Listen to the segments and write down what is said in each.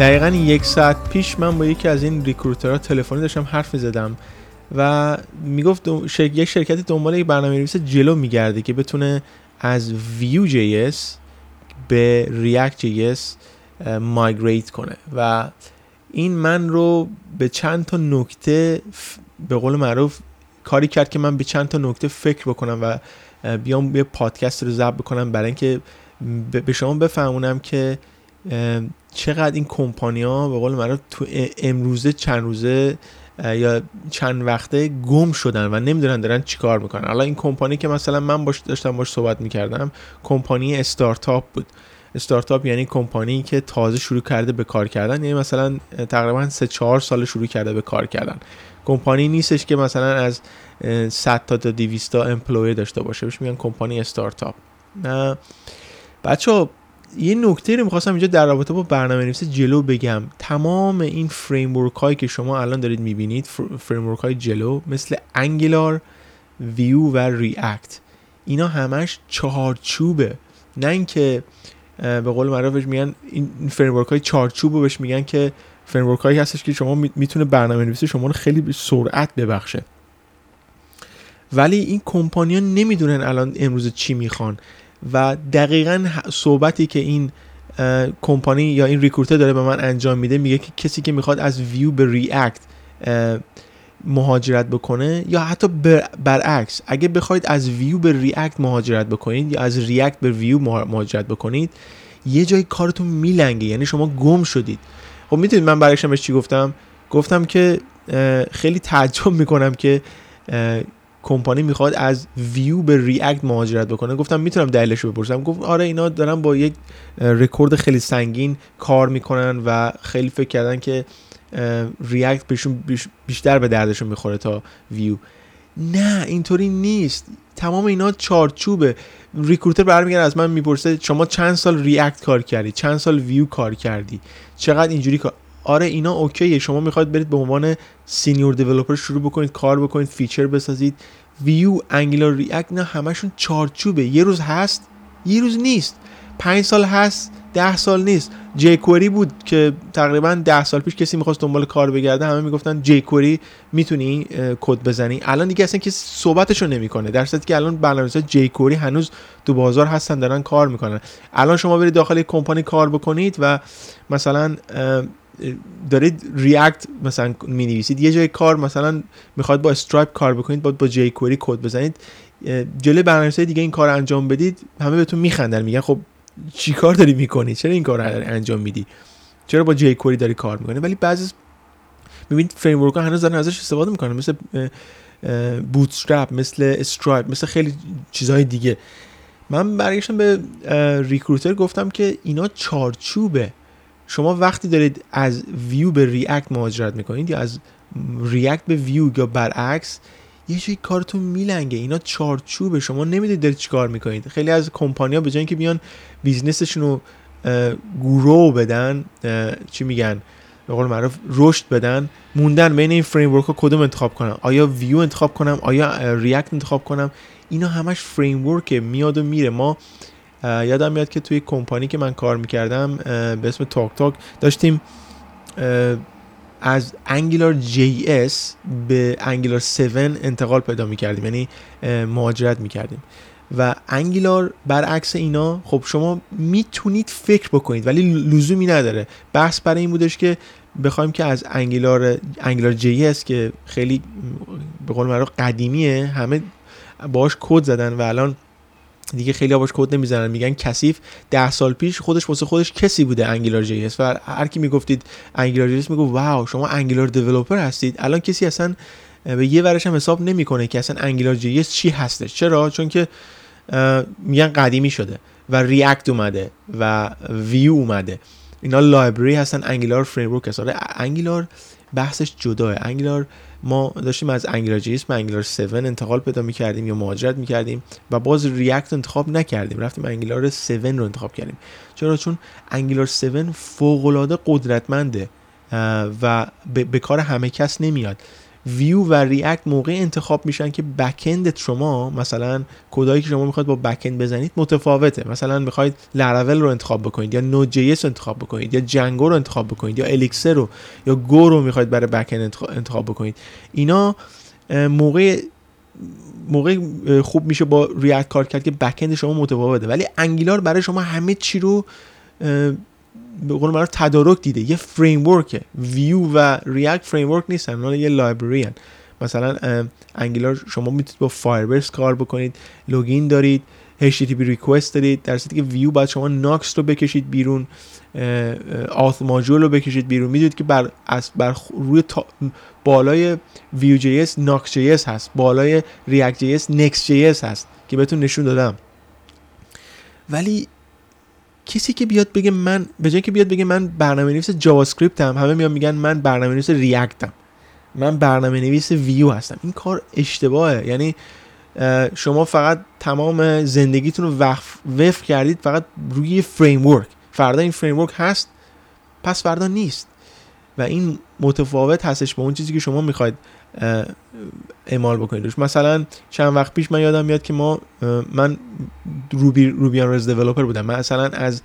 دقیقا یک ساعت پیش من با یکی از این ریکروترها تلفنی داشتم حرف زدم و می‌گفت یک شرکتی دنبال یک برنامه نویس جلو میگرده که بتونه از ویو جی به ریاکت جی مایگریت کنه و این من رو به چند تا نکته به قول معروف کاری کرد که من به چند تا نکته فکر بکنم و بیام یه پادکست رو ضبط بکنم برای اینکه به شما بفهمونم که چقدر این کمپانی ها به قول معروف تو امروزه چند روزه یا چند وقته گم شدن و نمی‌دونن دارن چیکار می‌کنن. حالا این کمپانی که مثلا من باش داشتم باش صحبت می‌کردم کمپانی استارتاپ بود. استارتاپ یعنی کمپانی که تازه شروع کرده به کار کردن. یعنی مثلا تقریبا 3 4 سال شروع کرده به کار کردن. کمپانی نیستش که مثلا از 100 تا تا 200 تا امپلوی داشته باشه. بهش میگن کمپانی استارتاپ. بچه یه نکته رو می‌خواستم اینجا در رابطه با برنامه نویسی جلو بگم. تمام این framework هایی که شما الان دارید می‌بینید framework های جلو مثل Angular Vue و React اینا همش چهارچوبه. نه اینکه به قول معروفش میگن این framework های چارچوب بهش میگن که framework هایی هستش که شما می‌تونه برنامه نویسی شما رو خیلی سرعت ببخشه. ولی این کمپانیا نمی‌دونن الان امروز چی می‌خوان. و دقیقا صحبتی که این کمپانی یا این ریکروتر داره به من انجام میده میگه که کسی که می‌خواد از ویو به ریاکت مهاجرت بکنه یا حتی برعکس اگه بخواید از ویو به ریاکت مهاجرت بکنید یا از ریاکت به ویو مهاجرت بکنید یه جای کارتون میلنگه یعنی شما گم شدید. خب می‌تونید من برایشم چی گفتم؟ گفتم که خیلی تعجب می‌کنم که کمپانی می‌خواد از Vue به React مهاجرت بکنه. گفتم می‌تونم دلیلش رو بپرسم. گفت آره اینا دارن با یک رکورد خیلی سنگین کار می‌کنن و خیلی فکر کردن که React بهشون بیشتر به دردشون می‌خوره تا ویو. نه اینطوری نیست. تمام اینا چارچوبه. recruiter برمیگرده از من می‌پرسه شما چند سال React کار کردی؟ چند سال ویو کار کردی؟ چقدر اینجوری کار آره اینا okay ه. شما می‌خواید برید به عنوان senior developer شروع بکنید کار بکنید feature بسازید. Vue Angular React نه همشون چارچوبه. یه روز هست یه روز نیست. پنج سال هست ده سال نیست. jQuery بود که تقریبا ده سال پیش کسی می‌خواست دنبال کار بگرده. همه می‌گفتن jQuery می‌تونی کد بزنی. الان دیگه اصلا کسی صحبتشو نمی‌کنه. در صورتی که الان برنامه‌نویسا jQuery هنوز تو بازار هستن دارن کار می‌کنن. الان شما برید داخل کمپانی کار بکنید و مثلا دارید React مثلا می نویسید یه جای کار مثلا می‌خواد با Stripe کار بکنید با با jQuery code بزنید جلوی برنامه‌نویسای دیگه این کار انجام بدید همه بهتون میخندن میگن خب چی کار داری می‌کنی؟ چرا این کار رو انجام میدی؟ چرا با jQuery داری کار می‌کنی؟ ولی بعضی ببینید framework ها هنوز دارن ازش استفاده می‌کنن مثل Bootstrap مثل Stripe مثل خیلی چیزهای دیگه. من برگشتم به recruiter گفتم که اینا چارچوبه. شما وقتی دارید از Vue به React مهاجرت می‌کنید یا از React به Vue یا برعکس یه چیزی کارتون میلنگه. اینا چارچوبه. شما نمی‌دونید دارید چیکار می‌کنید. خیلی از کمپانیا به جای اینکه بیان business شون رو grow بدن چی میگن؟ به قول معروف رشد بدن موندن بین این framework ها کدوم انتخاب کنم؟ آیا ویو انتخاب کنم؟ آیا React انتخاب کنم؟ اینا همش فریم میاد و میره. ما یادم میاد که توی کمپانی که من کار می‌کردم به اسم TalkTalk داشتیم از AngularJS به Angular 7 انتقال پیدا می‌کردیم یعنی مهاجرت می‌کردیم. و Angular برعکس اینا خب شما می‌تونید فکر بکنید ولی لزومی نداره. بحث برای این بودش که بخوایم که از Angular AngularJS که خیلی به قول قدیمیه همه باش کد زدن و الان دیگه خیلی باش کد نمی‌زنن. میگن کثیف. ده سال پیش خودش واسه خودش کسی بوده Angular JS و هر کی می‌گفتید Angular JS میگه wow شما Angular developer هستید. الان کسی اصلا به یه ورش هم حساب نمی‌کنه که اصلا Angular JS چی هستش. چرا؟ چون که میگن قدیمی شده و React اومده و ویو اومده. اینا library هستن Angular framework هست انگلار بحثش جداه. انگلار ما داشتیم از انگلار جیس به انگلار 7 انتقال پیدا می‌کردیم یا مهاجرت می‌کردیم و باز ریاکت انتخاب نکردیم. رفتیم انگلار 7 رو انتخاب کردیم. چرا؟ چون انگلار 7 فوق العاده قدرتمنده و به کار همه کس نمیاد. ویو و ریاکت موقع انتخاب میشن که بکندت شما مثلا کدایی که شما می‌خواید با بکند بزنید متفاوته. مثلا می‌خواید لراول رو انتخاب بکنید یا نود جی رو انتخاب بکنید یا جنگو رو انتخاب بکنید یا الیکسر رو یا Go رو می‌خواید برای backend انتخاب بکنید. اینا موقع موقع خوب میشه با React کار کرد که backend شما متفاوته. ولی Angular برای شما همه چی رو به قول من تدارک دیده. یه framework ه Vue و React framework نیستن اونا یه library. مثلا Angular شما می‌تونید با Firebase کار بکنید login دارید HTTP request دارید. در صورتی که ویو باید شما ناکس رو بکشید بیرون auth module رو بکشید بیرون. می‌دونید که بر, از بر روی بالای Vue JS Nuxt JS هست. بالای React JS Next JS هست که بهتون نشون دادم. ولی کسی که بیاد بگه من به جای که بیاد بگه من برنامه نویس JavaScript م همه میان میگن من برنامه نویس React م. من برنامه نویس ویو هستم. این کار اشتباهه. یعنی شما فقط تمام زندگیتون رو وقف وفق کردید فقط روی framework فردا این framework هست پس فردا نیست. و این متفاوت هستش با اون چیزی که شما می‌خواید اعمال بکنید روش مثلا چند وقت پیش من یادم میاد که ما من Ruby Ruby on Rails developer بودم. من مثلا از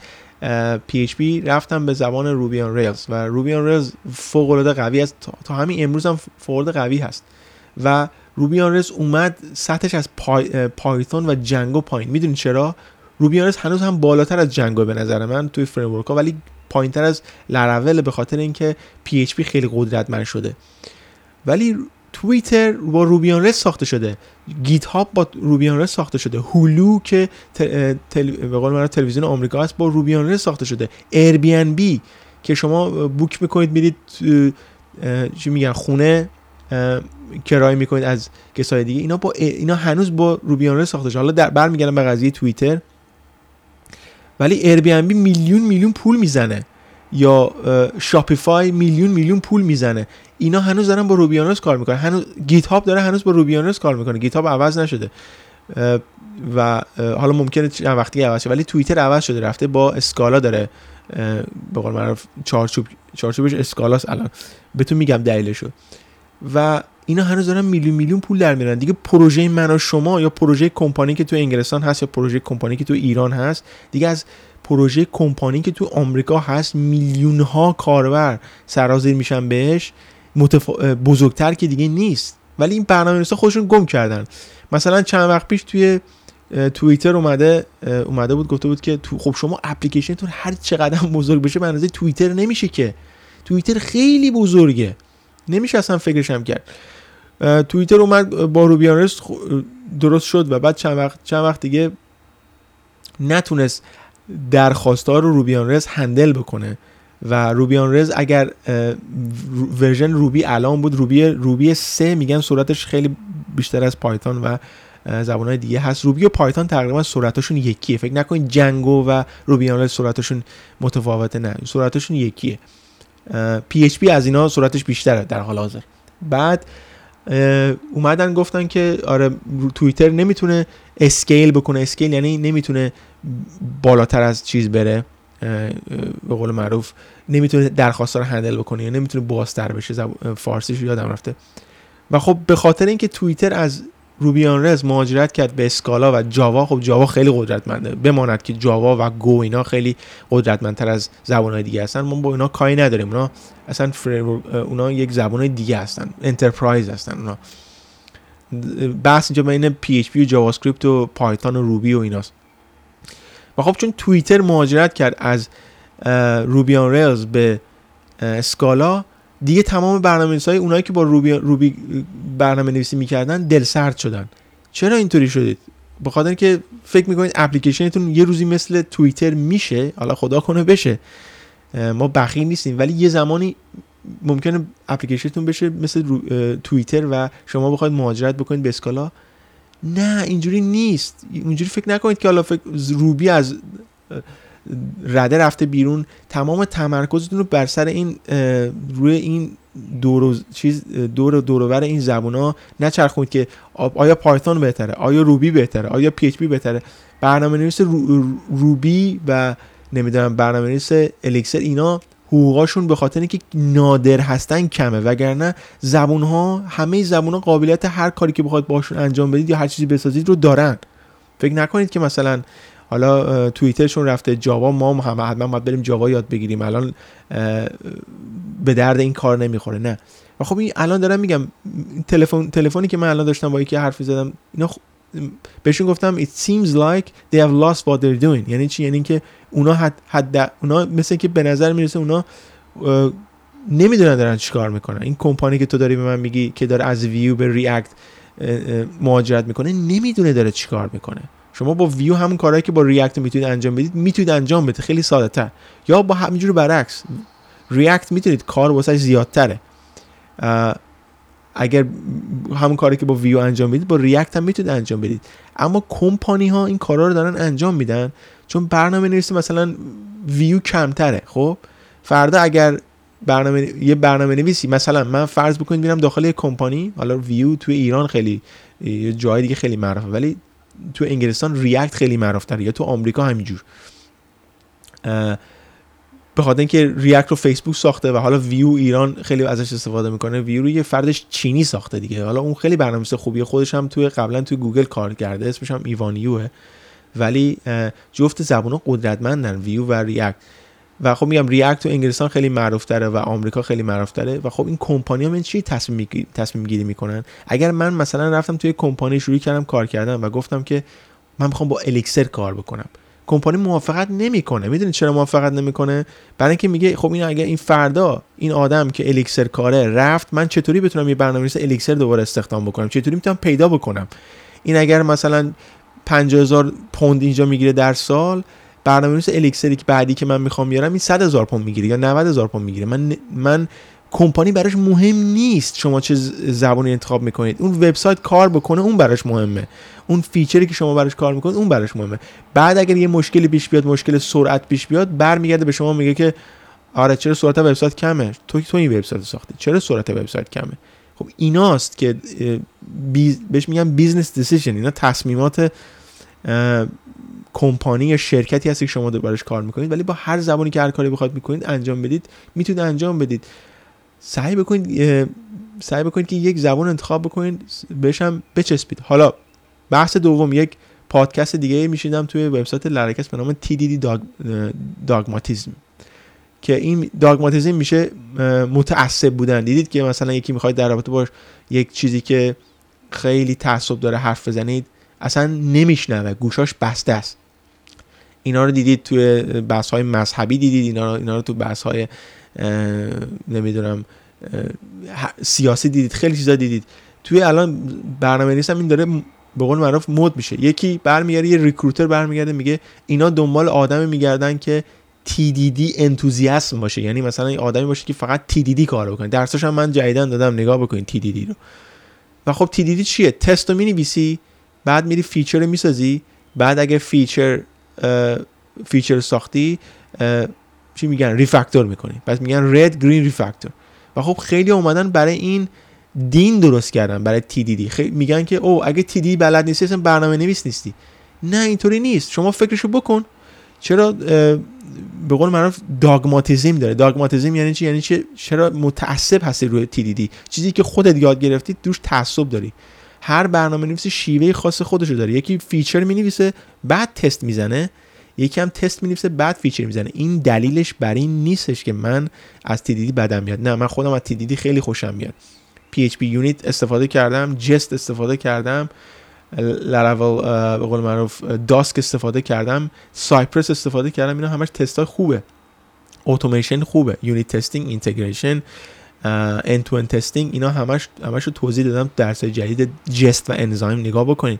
PHP رفتم به زبان Ruby on Rails و Ruby on Rails فوق العاده قوی است. تا همین امروز هم فوق قوی هست. و Ruby on Rails اومد سطحش از پای، Python و Django پایین. می‌دونید چرا؟ Ruby on Rails هنوز هم بالاتر از Django به نظر من توی فریم ها. ولی پایینتر از لراول به خاطر اینکه PHP خیلی قدرتمند شده. ولی توییتر با Ruby on Rails ساخته شده. GitHub با Ruby on Rails ساخته شده. Hulu که تل... به قول تلویزیون آمریکا هست با Ruby on Rails ساخته شده. Airbnb که شما book می‌کنید میرید چی میگن خونه کرایه می‌کنید از کسای دیگه. اینا با اینا هنوز با Ruby on Rails ساخته شده. حالا در برمیگردم به قضیه توییتر. ولی بی میلیون میلیون پول می‌زنه. یا Shopify میلیون میلیون پول می‌زنه. اینا هنوز دارن با Ruby on Rails کار می‌کنن. هنوز GitHub داره هنوز با Ruby on Rails کار می‌کنه. GitHub عوض نشده. و حالا ممکنه چند وقتی عوض شه. ولی توییتر عوض شده. رفته با Scala داره. به قول معروف چارچوب چارچوبش اسکالاس الان. بهتون میگم دلیلشو. و اینا هنوز دارن میلیون میلیون پول در میارن. دیگه پروژه من و شما یا پروژه کمپانی که تو انگلستان هست یا پروژه کمپانی که تو ایران هست دیگه از پروژه کمپانی که تو آمریکا هست میلیون ها کاربر سرازیر میشن بهش. متف... بزرگتر که دیگه نیست. ولی این برنامه نویسا خودشون گم کردن. مثلا چند وقت پیش توی توییتر اومده اومده بود گفته بود که تو خب شما اپلیکیشنتون هر چقدر بزرگ بشه به اندازه توییتر نمیشه که. توییتر خیلی بزرگه. نمیشه اصلا فکرش هم کرد. توییتر اومد با Ruby on Rails درست شد و بعد چند وقت چند وقت دیگه نتونست درخواستها رو Ruby on Rails handle بکنه و Ruby on Rails اگر version Ruby الان بود Ruby Ruby سه میگن سرعتش خیلی بیشتر از Python و زبانهای دیگه هست. Ruby و Python تقریبا سرعتشون یکیه. فکر نکنید Django و Ruby on Rails سرعتشون متفاوته نه. سرعتشون یکیه. PHP از اینا سرعتش بیشتره در حال حاضر. بعد اومدن گفتن که آره توییتر نمی‌تونه اسکیل بکنه. اسکیل یعنی نمی‌تونه بالاتر از چیز بره. به قول معروف نمی‌تونه درخواست رو هندل بکنه یا نمی‌تونه بازتر بشه. فارسیش یادم رفته. و خب به خاطر اینکه توییتر از روبیان رز مهاجرت کرد به اسکالا و جاوا. خب جاوا خیلی قدرتمنده. بماند که جاوا و گو اینا خیلی قدرتمندتر از زبانهای دیگه هستن. ما با اینا کاری نداریم. اونا اصلا اونا یک زبان دیگه هستن. enterprise هستن اونا. بحث اینجا بین PHP و JavaScript و Python و Ruby و ایناست. و خب چون توییتر مهاجرت کرد از Ruby on Rails به Scala دیگه تمام برنامه های اونایی که با Ruby, Ruby برنامه نویسی می‌کردن دل سرد شدن. چرا اینطوری شدید؟ به خاطر که فکر می‌کنید اپلیکیشنتون یه روزی مثل توییتر میشه حالا خدا کنه بشه. ما بخیل نیستیم ولی یه زمانی ممکنه اپلیکیشنتون بشه مثل توییتر و شما بخواید مهاجرت بکنید به اسکالا. نه اینجوری نیست. اینجوری فکر نکنید که حالا فکر روبی از رده رفته بیرون تمام تمرکزتون رو بر سر این روی این دور چیز دور دورور این زبون ها نچرخونید که آیا Python بهتره؟ آیا Ruby بهتره؟ آیا PHP بهتره؟ برنامه نویس Ruby و نمی‌دونم برنامه نویس Elixir اینا حقوقاشون به خاطر اینکه نادر هستن کمه. وگرنه زبون ها همه زبون ها قابلیت هر کاری که بخواد باشون انجام بدید یا هر چیزی بسازید رو دارن. فکر نکنید که مثلا حالا توییترشون رفته Java ما هم حتما باید بریم Java یاد بگیریم. الان به درد این کار نمی‌خوره نه. و خب این الان دارم میگم تلفن تلفنی که من الان داشتم با یکی حرفی زدم اینا بهشون گفتم it seems like they have lost what they're doing. یعنی چی؟ یعنی که اونا حد, حد اونا مثل که به نظر می‌رسه اونا نمی‌دونن دارن چیکار می‌کنن. این کمپانی که تو داری به من میگی که داره از ویو به ریاکت مهاجرت می‌کنه نمی‌دونه داره چیکار می‌کنه. شما با ویو همون کارهایی که با ریاکت می‌تونید انجام بدید می‌تونید انجام بده خیلی ساده تر یا با همینجور برعکس ریاکت می‌تونید کار واسه زیادتره. اگر همون کاری که با ویو انجام بدید با ریاکت هم می‌تونید انجام بدید. اما کمپانی ها این کارا رو دارن انجام میدن چون برنامه نویسی مثلا ویو کمتره خب؟ فردا اگر برنامه یه برنامه نویسی مثلا من فرض بکنید میرم داخل یه کمپانی حالا ویو توی ایران خیلی یه جای دیگه خیلی معروفه ولی تو انگلستان React خیلی معروف یا تو آمریکا همینجور. به خاطر اینکه React رو فیسبوک ساخته و حالا ویو ایران خیلی ازش استفاده می‌کنه ویو رو یه فردش چینی ساخته دیگه. حالا اون خیلی برنامه‌نویس خوبیه خودش هم توی قبلا توی گوگل کار کرده اسمش هم Evan You ه ولی جفت زبونا قدرتمندن ویو و React. و خب میگم React تو انگلستان خیلی معروف تره و آمریکا خیلی معروف تره و خب این کمپانی ها من چی تصمیم, تصمیم گیری می‌کنن؟ اگر من مثلا رفتم توی کمپانی شروع کردم کار کردم و گفتم که من می‌خوام با الیکسر کار بکنم کمپانی موافقت نمی‌کنه. می‌دونید چرا موافقت نمی‌کنه؟ برای اینکه میگه خب این اگر این فردا این آدم که الیکسر کاره رفت من چطوری بتونم یه برنامه‌نویس الیکسر دوباره استخدام بکنم؟ چطوری می‌تونم پیدا بکنم؟ این اگر مثلا 50000 پوند اینجا می‌گیره در سال برنامه‌نویس الیکسری که بعدی که من می‌خوام بیارم این 100 هزار پوند می‌گیره یا 90 هزار پوند می‌گیره. من من کمپانی براش مهم نیست شما چه زبانی انتخاب می‌کنید. اون وبسایت کار بکنه اون براش مهمه. اون feature ی که شما براش کار می‌کنید اون براش مهمه. بعد اگر یه مشکلی پیش بیاد مشکل سرعت پیش بیاد برمیگرده به شما میگه که آره چرا سرعت وبسایت کمه؟ تو تو این وبسایت ساختی. چرا سرعت وبسایت کمه؟ خب ایناست که بهش میگن business decision اینا تصمیمات کمپانی یا شرکتی هستی که شما براش کار می‌کنید ولی با هر زبانی که هر کاری بخواد می‌کنید انجام بدید می‌تونید انجام بدید. سعی بکنید سعی بکنید که یک زبان انتخاب بکنید بهش هم بچسبید. حالا بحث دوم یک پادکست دیگه میشیدم توی وبسایت لرکس به نام TDD داگ... داگماتیزم. که این داگماتیزم میشه متعصب بودن. دیدید که مثلا یکی می‌خواید در رابطه باش یک چیزی که خیلی تعصب داره حرف بزنید اصلا نمیشنوه. گوشاش بسته است. اینا رو دیدید توی بحث های مذهبی دیدید اینا رو, اینا رو تو بحث های نمی‌دونم سیاسی دیدید خیلی چیزا دیدید. توی الان برنامه هم این داره به قول معروف مد میشه. یکی برمیگرده یه ریکروتر برمیگرده میگه اینا دنبال آدم میگردن که TDD انتوزیاسم باشه. یعنی مثلا این آدمی باشه که فقط TDD کار بکنه. درسش هم من جدیدن دادم نگاه بکنید TDD رو. و خب TDD چیه؟ تست رو می‌نویسی بعد میری feature رو می‌سازی بعد اگه feature feature ساختی چی میگن؟ refactor می‌کنی. پس میگن red green refactor و خب خیلی اومدن برای این دین درست کردن برای TDD خیلی میگن که او اگه TDD بلد نیستی اصلا برنامه نویس نیستی. نه اینطوری نیست. شما فکرشو بکن. چرا به قول معروف dogmatism داره. dogmatism یعنی چی؟ یعنی چه چرا متعصب هستی روی TDD چیزی که خودت یاد گرفتی روش تعصب داری. هر برنامه نویسی شیوه خاص خودش رو داره. یکی feature می نویسه بعد تست می‌زنه. یکی هم تست می نویسه بعد feature می‌زنه. این دلیلش بر این نیستش که من از TDD بدم میاد نه من خودم از TDD خیلی خوشم میاد. PHPUnit استفاده کردم Jest استفاده کردم لراول به قول معروف Dusk استفاده کردم Cypress استفاده کردم. اینا همش تست های خوبه. اتوماسیون خوبه. unit testing integration end to end testing اینا همش همش رو توضیح دادم درس جدید Jest و Enzyme نگاه بکنید.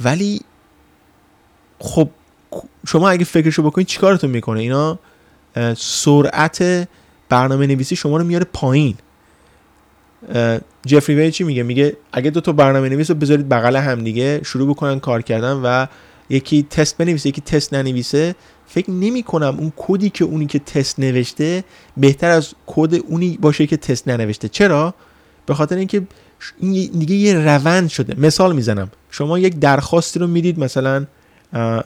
ولی خب شما اگه فکرشو بکنید چیکارتون می‌کنه؟ اینا سرعت برنامه نویسی شما رو میاره پایین. Jeffrey Way چی میگه؟ میگه اگه دو تا برنامه نویس رو بذارید بغل هم دیگه شروع بکنن کار کردن و یکی تست بنویسه یکی تست ننویسه. فکر نمی کنم اون کدی که اونی که تست نوشته بهتر از کد اونی باشه که تست ننوشته. چرا؟ به خاطر اینکه این دیگه یه روند شده. مثال می‌زنم. شما یک درخواستی رو می‌دید مثلا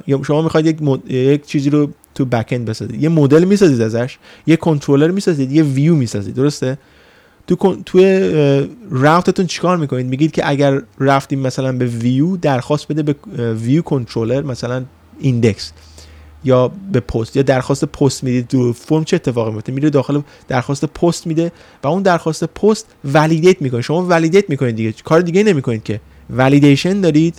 یا شما می‌خواید یک, یک چیزی رو تو بک اند بسازید. یه مدل می‌سازید ازش یه کنترلر می‌سازید یه ویو می‌سازید. درسته؟ تو توی راوتتون چیکار می‌کنید؟ میگید که اگر رفتیم مثلا به ویو درخواست بده به ویو کنترلر مثلا index یا به پست یا درخواست پست می‌دید. تو فرم چه اتفاقی میفته میره داخل درخواست پست میده و اون درخواست post validate می‌کنه. شما validate می‌کنید دیگه. کار دیگه نمی‌کنید که. validation دارید.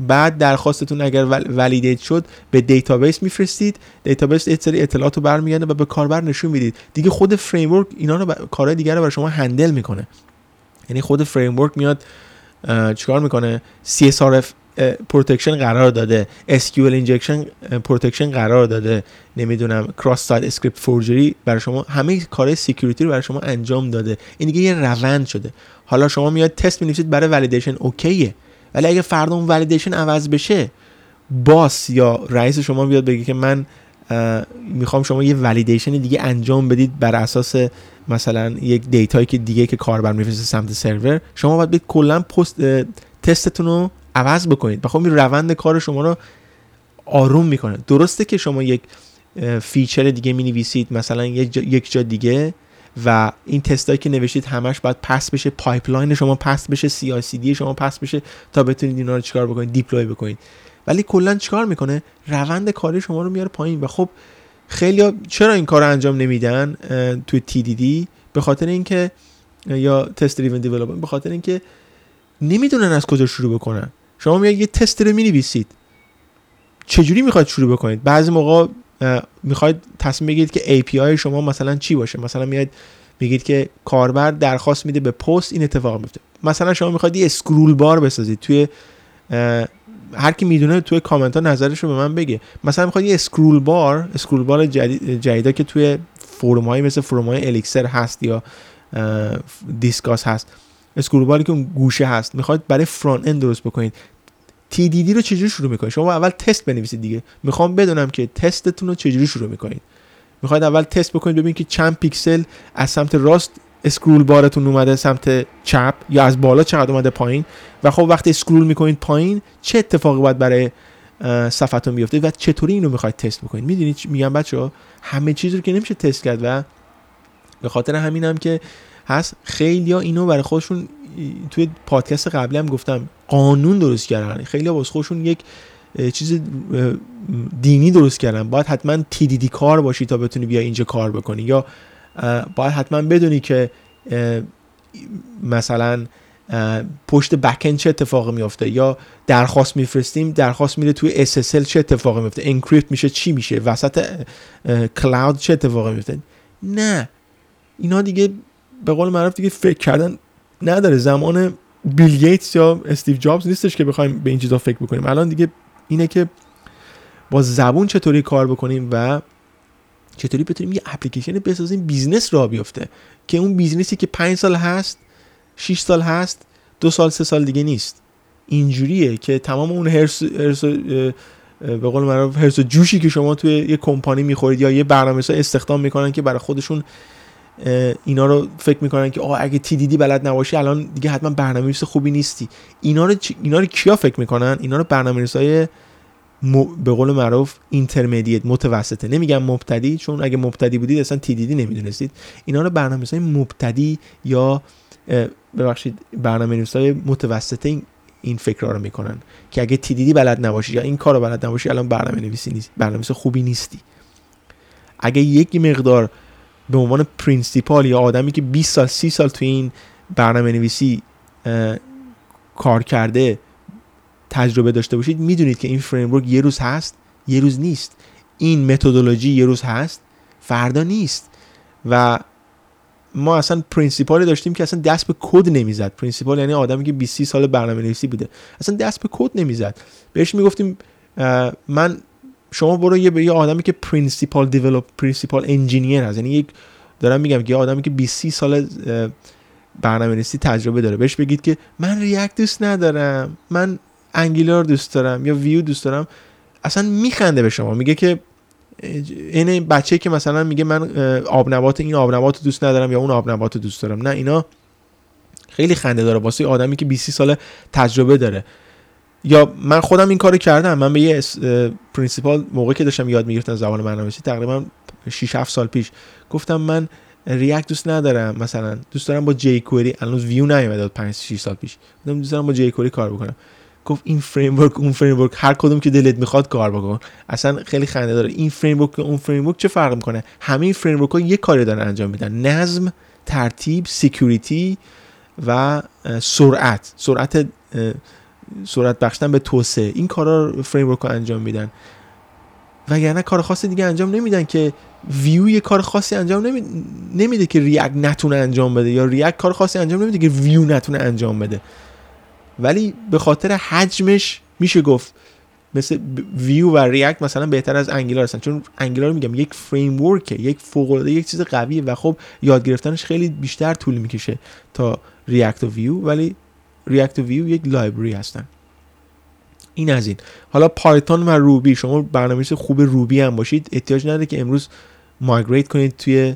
بعد درخواستتون اگر validate شد به database میفرستید. database یه سری اطلاعات برمیگرده و به کاربر نشون می‌دید. دیگه خود framework اینا رو کارهای دیگر رو برای شما handle می‌کنه. یعنی خود framework میاد چیکار می‌کنه؟ CSRF protection قرار داده. SQL injection protection قرار داده. نمی‌دونم cross site script forgery برای شما همه کار security رو برای شما انجام داده. این دیگه یه روند شده. حالا شما میاد تست می‌نویسید برای validation OK ه. ولی اگه فردا اون validation عوض بشه boss یا رئیس شما بیاد بگه که من می‌خوام شما یه validation دیگه انجام بدید بر اساس مثلا یک data یی که دیگه که کاربر میفرسته سمت سرور. شما باید بیاید کلا پست تستتون رو عوض بکنید. و خب روند کار شما رو آروم می‌کنه. درسته که شما یک feature دیگه می نویسید مثلا یک جا دیگه و این تستایی که نوشتید همش باید pass بشه pipeline شما pass بشه CI/CD شما pass بشه تا بتونید اینا رو چیکار بکنید deploy بکنید. ولی کلا چیکار می‌کنه؟ روند کاری شما رو میاره پایین و خب خیلی چرا این کار رو انجام نمیدن توی تی دی دی؟ به خاطر اینکه یا تست دریون دیولپمنت به خاطر اینکه نمی‌دونن از کجا شروع بکنن. شما میاد یه تست رو می‌نویسید. چجوری می‌خواید شروع بکنید؟ بعضی موقع می‌خواید تصمیم بگیرید که API شما مثلا چی باشه؟ مثلا میاد میگید که کاربر درخواست میده به پست این اتفاق میفته مثلا شما می‌خواید یه اسکرول بار بسازید توی هر کی می‌دونه توی کامنت ها نظرش رو به من بگه. مثلا می‌خواید یه scrollbar scrollbar جدید جدیدا که توی forum مثل forum های Elixir هست یا Discourse هست. scrollbar ی که اون گوشه هست. می‌خواید برای front end درست بکنید. TDD رو چجوری شروع می‌کنید شما اول تست بنویسید دیگه. می‌خوام بدونم که تستتون رو چجوری شروع می‌کنید. می‌خواید اول تست بکنید ببینید که چند پیکسل از سمت راست scrollbar تون اومده سمت چپ یا از بالا چقدر اومده پایین. و خب وقتی اسکرول می‌کنید پایین چه اتفاقی باید برای صفحتون بیفته و چطوری اینو می‌خواید تست بکنید؟ می‌دونید میگم بچه همه چیز رو که نمیشه تست کرد و به خاطر همینم که هست خیلی ها اینو برای خودشون توی پادکست قبلی هم گفتم قانون درست کردن. خیلی ها خودشون یک چیز دینی درست کردن. باید حتما تیدیدی کار باشی تا بتونی بیا اینجا کار بکنی. یا باید حتما بدونی که مثلا پشت backend چه اتفاقی میافته. یا درخواست میفرستیم درخواست میره توی SSL چه اتفاقی میفته encrypt میشه چی میشه؟ وسط cloud چه اتفاقی میفته نه. اینا دیگه به قول معروف دیگه فکر کردن نداره. زمان بیل گیتس یا استیو جابز نیستش که بخوایم به این چیزا فکر بکنیم. الان دیگه اینه که با زبون چطوری کار بکنیم و چطوری بتونیم یه اپلیکیشن بسازیم business راه بیفته. که اون business ی که 5 سال هست 6 سال هست دو سال سه سال دیگه نیست. اینجوریه که تمام اون حرص, حرص به قول حرص جوشی که شما توی یه کمپانی می‌خورید یا یه برنامه استخدام می‌کنن که برای خودشون اینا رو فکر می‌کنن که آقا اگه TDD بلد نباشی الان دیگه حتما برنامه‌نویس خوبی نیستی. اینا رو اینا رو کیا فکر می‌کنن؟ اینا رو برنامه‌نویسای م... به قول معروف intermediate متوسطه. نمیگم مبتدی چون اگه مبتدی بودید اصلا TDD نمی‌دونستید. اینا رو برنامه‌نویسای مبتدی یا ببخشید برنامه‌نویسای متوسطه این این فکر رو می‌کنن که اگه TDD بلد نباشی یا این کارو بلد نباشی الان برنامه‌نویسی نیست برنامه‌نویس خوبی نیستی. اگه یک مقدار به عنوان principal یا آدمی که 20 سال 30 سال تو این برنامه نویسی کار کرده تجربه داشته باشید می‌دونید که این framework یه روز هست یه روز نیست. این متدولوژی یه روز هست فردا نیست. و ما اصلا principal ی داشتیم که اصلا دست به کد نمی‌زد. principal یعنی آدمی که 20 سال برنامه نویسی بوده. اصلا دست به کد نمی‌زد. بهش می‌گفتیم من شما برو یه به یه آدمی که principal develop principal engineer هست. یعنی یک دارم میگم که یه آدمی که 20 سال برنامه‌نویسی تجربه داره. بهش بگید که من React دوست ندارم من Angular دوست دارم یا ویو دوست دارم. اصلا میخنده به شما. میگه که این بچه که مثلا میگه من آب نبات این آب نبات دوست ندارم یا اون آب نبات دوست دارم. نه اینا خیلی خنده داره. واسه آدمی که 20 سال تجربه داره. یا من خودم این کارو کردم. من به یه principal موقعی که داشتم یاد می‌گرفتم زبان برنامه‌نویسی تقریبا 6 7 سال پیش گفتم من React دوست ندارم. مثلا دوست دارم با jQuery الان Vue نیومد 5 6 سال پیش. گفتم دوست دارم با jQuery کار بکنم. گفت این framework اون framework هر کدوم که دلت می‌خواد کار بکن. اصلا خیلی خنده داره. این framework اون framework چه فرق می‌کنه؟ همه این framework ها یه کاری دارن انجام میدن. نظم ترتیب security و سرعت. سرعت سرعت بخشیدن به توسعه. این کارا framework انجام میدن. وگرنه کار خاصی دیگه انجام نمیدن که ویو یه کار خاصی انجام نمیده که React نتونه انجام بده یا React کار خاصی انجام نمیده که ویو نتونه انجام بده. ولی به خاطر حجمش میشه گفت مثل Vue و React مثلا بهتر از Angular هستن. چون Angular میگم یک framework ه یک فوق یک چیز قویه و خب یاد گرفتنش خیلی بیشتر طول می‌کشه تا React و Vue ولی React Vue یک library هستن. این از این. حالا Python و Ruby شما برنامه‌نویس خوب Ruby هم باشید. احتیاج نداره که امروز migrate کنید توی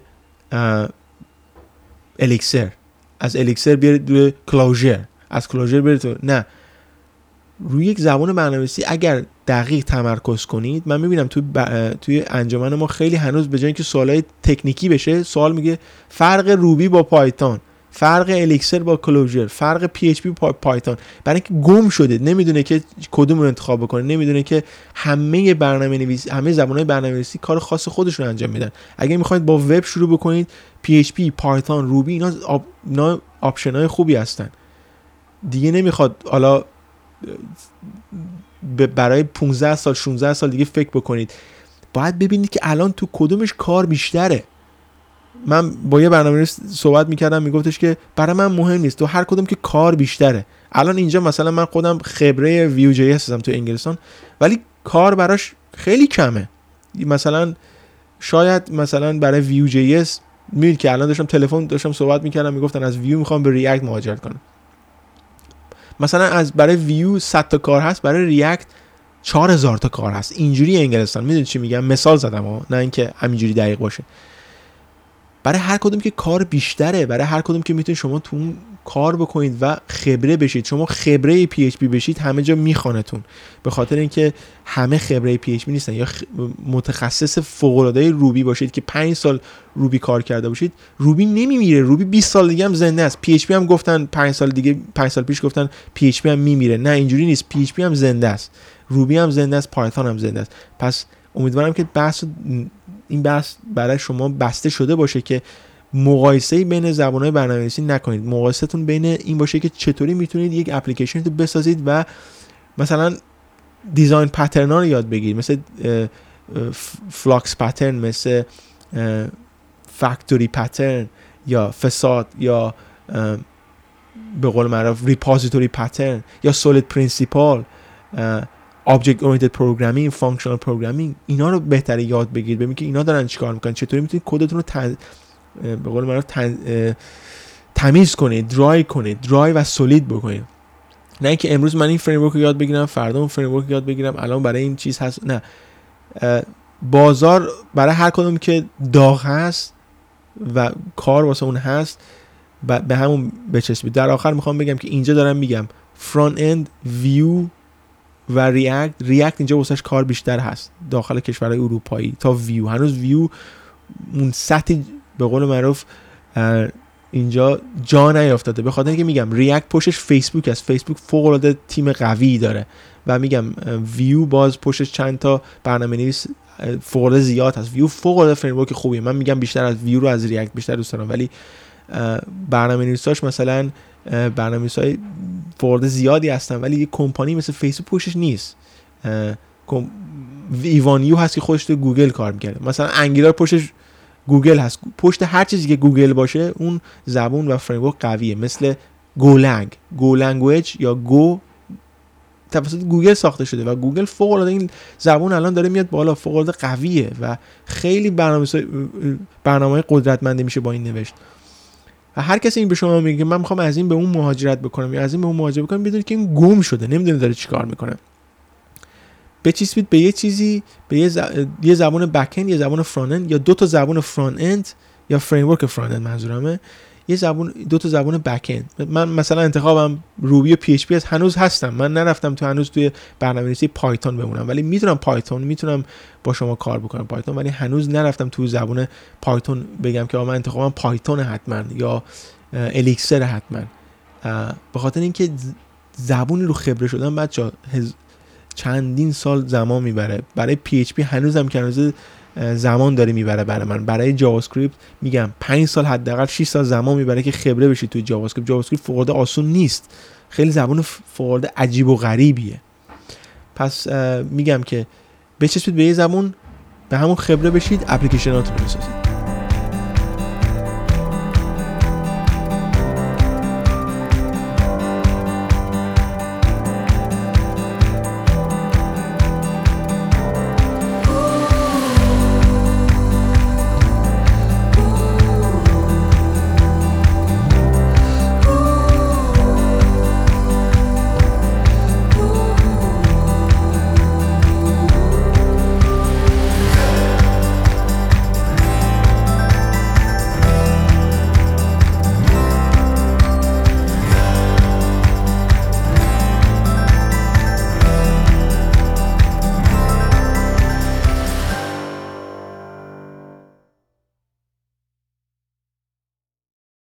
Elixir از Elixir بیارید روی Clojure از Clojure برید نه. روی یک زبان برنامه‌نویسی اگر دقیق تمرکز کنید من می‌بینم توی, توی انجمن ما خیلی هنوز به جای اینکه سوالای تکنیکی بشه سوال میگه فرق Ruby با Python فرق Elixir با Clojure فرق PHP با Python برای اینکه گم شده نمی‌دونه که کدوم رو انتخاب بکنه نمی‌دونه که همه برنامه نویسی همه زبانهای برنامه نویسی کار خاص خودشون انجام میدن. اگه می‌خواید با وب شروع بکنید PHP Python Ruby اینا آب... اینا option های خوبی هستن. دیگه نمی‌خواد حالا برای 15 سال 16 سال دیگه فکر بکنید. باید ببینید که الان تو کدومش کار بیشتره. من با یه برنامه صحبت می‌کردم میگفتش که برای من مهم نیست تو هر کدوم که کار بیشتره. الان اینجا مثلا من خودم خبره Vue JS هستم تو انگلستان ولی کار براش خیلی کمه. مثلا شاید مثلا برای Vue JS که الان داشتم تلفن داشتم صحبت می‌کردم می‌گفتن از Vue می‌خوام به React مهاجرت کنم. مثلا از برای ویو 100 تا کار هست برای React 4000 تا کار هست. اینجوری انگلستان. می‌دونید چی میگم؟ مثال زدم ها نه اینکه همینجوری دقیق باشه. برای هر کدوم که کار بیشتره برای هر کدوم که می‌تونید شما تو اون کار بکنید و خبره بشید. شما خبره PHP بشید همه جا میخوانتون. به خاطر اینکه همه خبره PHP نیستن. یا متخصص فوق العاده Ruby باشید که 5 سال Ruby کار کرده باشید Ruby نمیمیره. Ruby 20 سال دیگه هم زنده است. PHP هم گفتن 5 سال دیگه 5 سال پیش گفتن PHP هم میمیره. نه اینجوری نیست. PHP هم زنده است. Ruby هم زنده است. Python هم زنده است. پس امیدوارم که بحث این بحث برای شما بسته شده باشه که مقایسه بین زبانهای برنامه‌نویسی نکنید. مقایستون بین این باشه که چطوری می‌تونید یک اپلیکیشن رو بسازید و مثلا design pattern رو یاد بگیرید. مثل Flux pattern مثل factory pattern یا facade یا به قول معروف repository pattern یا SOLID principle object oriented programming functional programming اینا رو بهتره یاد بگیرید ببینید که اینا دارن چیکار می‌کنن. چطوری می‌تونید کدتون رو به قول معروف تمیز کنید DRY کنید DRY و SOLID بکنید نه اینکه امروز من این فریم رو یاد بگیرم فردا اون فریم یاد بگیرم الان برای این چیز هست. نه. بازار برای هر کدوم که داغ هست و کار واسه اون هست به همون بچسبید. در آخر می‌خوام بگم که اینجا دارم میگم. front end Vue و React React اینجا واسش کار بیشتر هست. داخل کشورهای اروپایی. تا ویو هنوز ویو اون سطح به قول معروف اینجا جا نیافتاده. به خاطر اینکه میگم React پشتش فیسبوک است. فیسبوک فوق العاده تیم قوی داره. و میگم ویو باز پشتش چند تا برنامه نویس فوق زیاد هست. Vue فوق العاده فریم خوبیه. من میگم بیشتر از Vue رو از React بیشتر دوست دارم. ولی برنامه نویساش مثلا برنامه های فوق زیادی هستن ولی یه کمپانی مثل فیسبوک پشتش نیست. Evan You هست که خودش تو گوگل کار می‌کرده. مثلا Angular پشتش گوگل هست. پشت هر چیزی که گوگل باشه اون زبون و فریم قویه. مثل Golang. Go language یا Go توسط گوگل ساخته شده و گوگل فوق العاده این زبون الان داره میاد بالا. فوق العاده قویه و خیلی برنامه برنامه قدرتمندی میشه با این نوشت. و هر کسی این به شما میگه من می‌خوام از این به اون مهاجرت بکنم یا از این به اون مهاجرت بکنم بدونید که این گم شده نمی‌دونه داره چیکار می‌کنه. بچسبید به یه چیزی به یه, ز... یه زبان back یه زبان front یا دو تا زبان front یا framework front منظورمه. یه زبون دو تا زبون back من مثلا انتخابم Ruby و PHP از هنوز هستم. من نرفتم تو هنوز توی برنامه‌نویسی Python بمونم. ولی می‌تونم Python می‌تونم با شما کار بکنم Python ولی هنوز نرفتم تو زبون Python بگم که من انتخابم Python حتما یا Elixir حتما. به خاطر اینکه زبونی رو خبره شدن بچه چندین سال زمان می‌بره. برای PHP هنوزم که هنوز زمان داره می‌بره برای من. برای JavaScript میگم 5 سال حداقل 6 سال زمان می‌بره که خبره بشی توی JavaScript JavaScript فوق آسون نیست. خیلی زبان فوق عجیب و غریبیه. پس میگم که بچسبید به یه زبون به همون خبره بشید اپلیکیشناتون بسازید.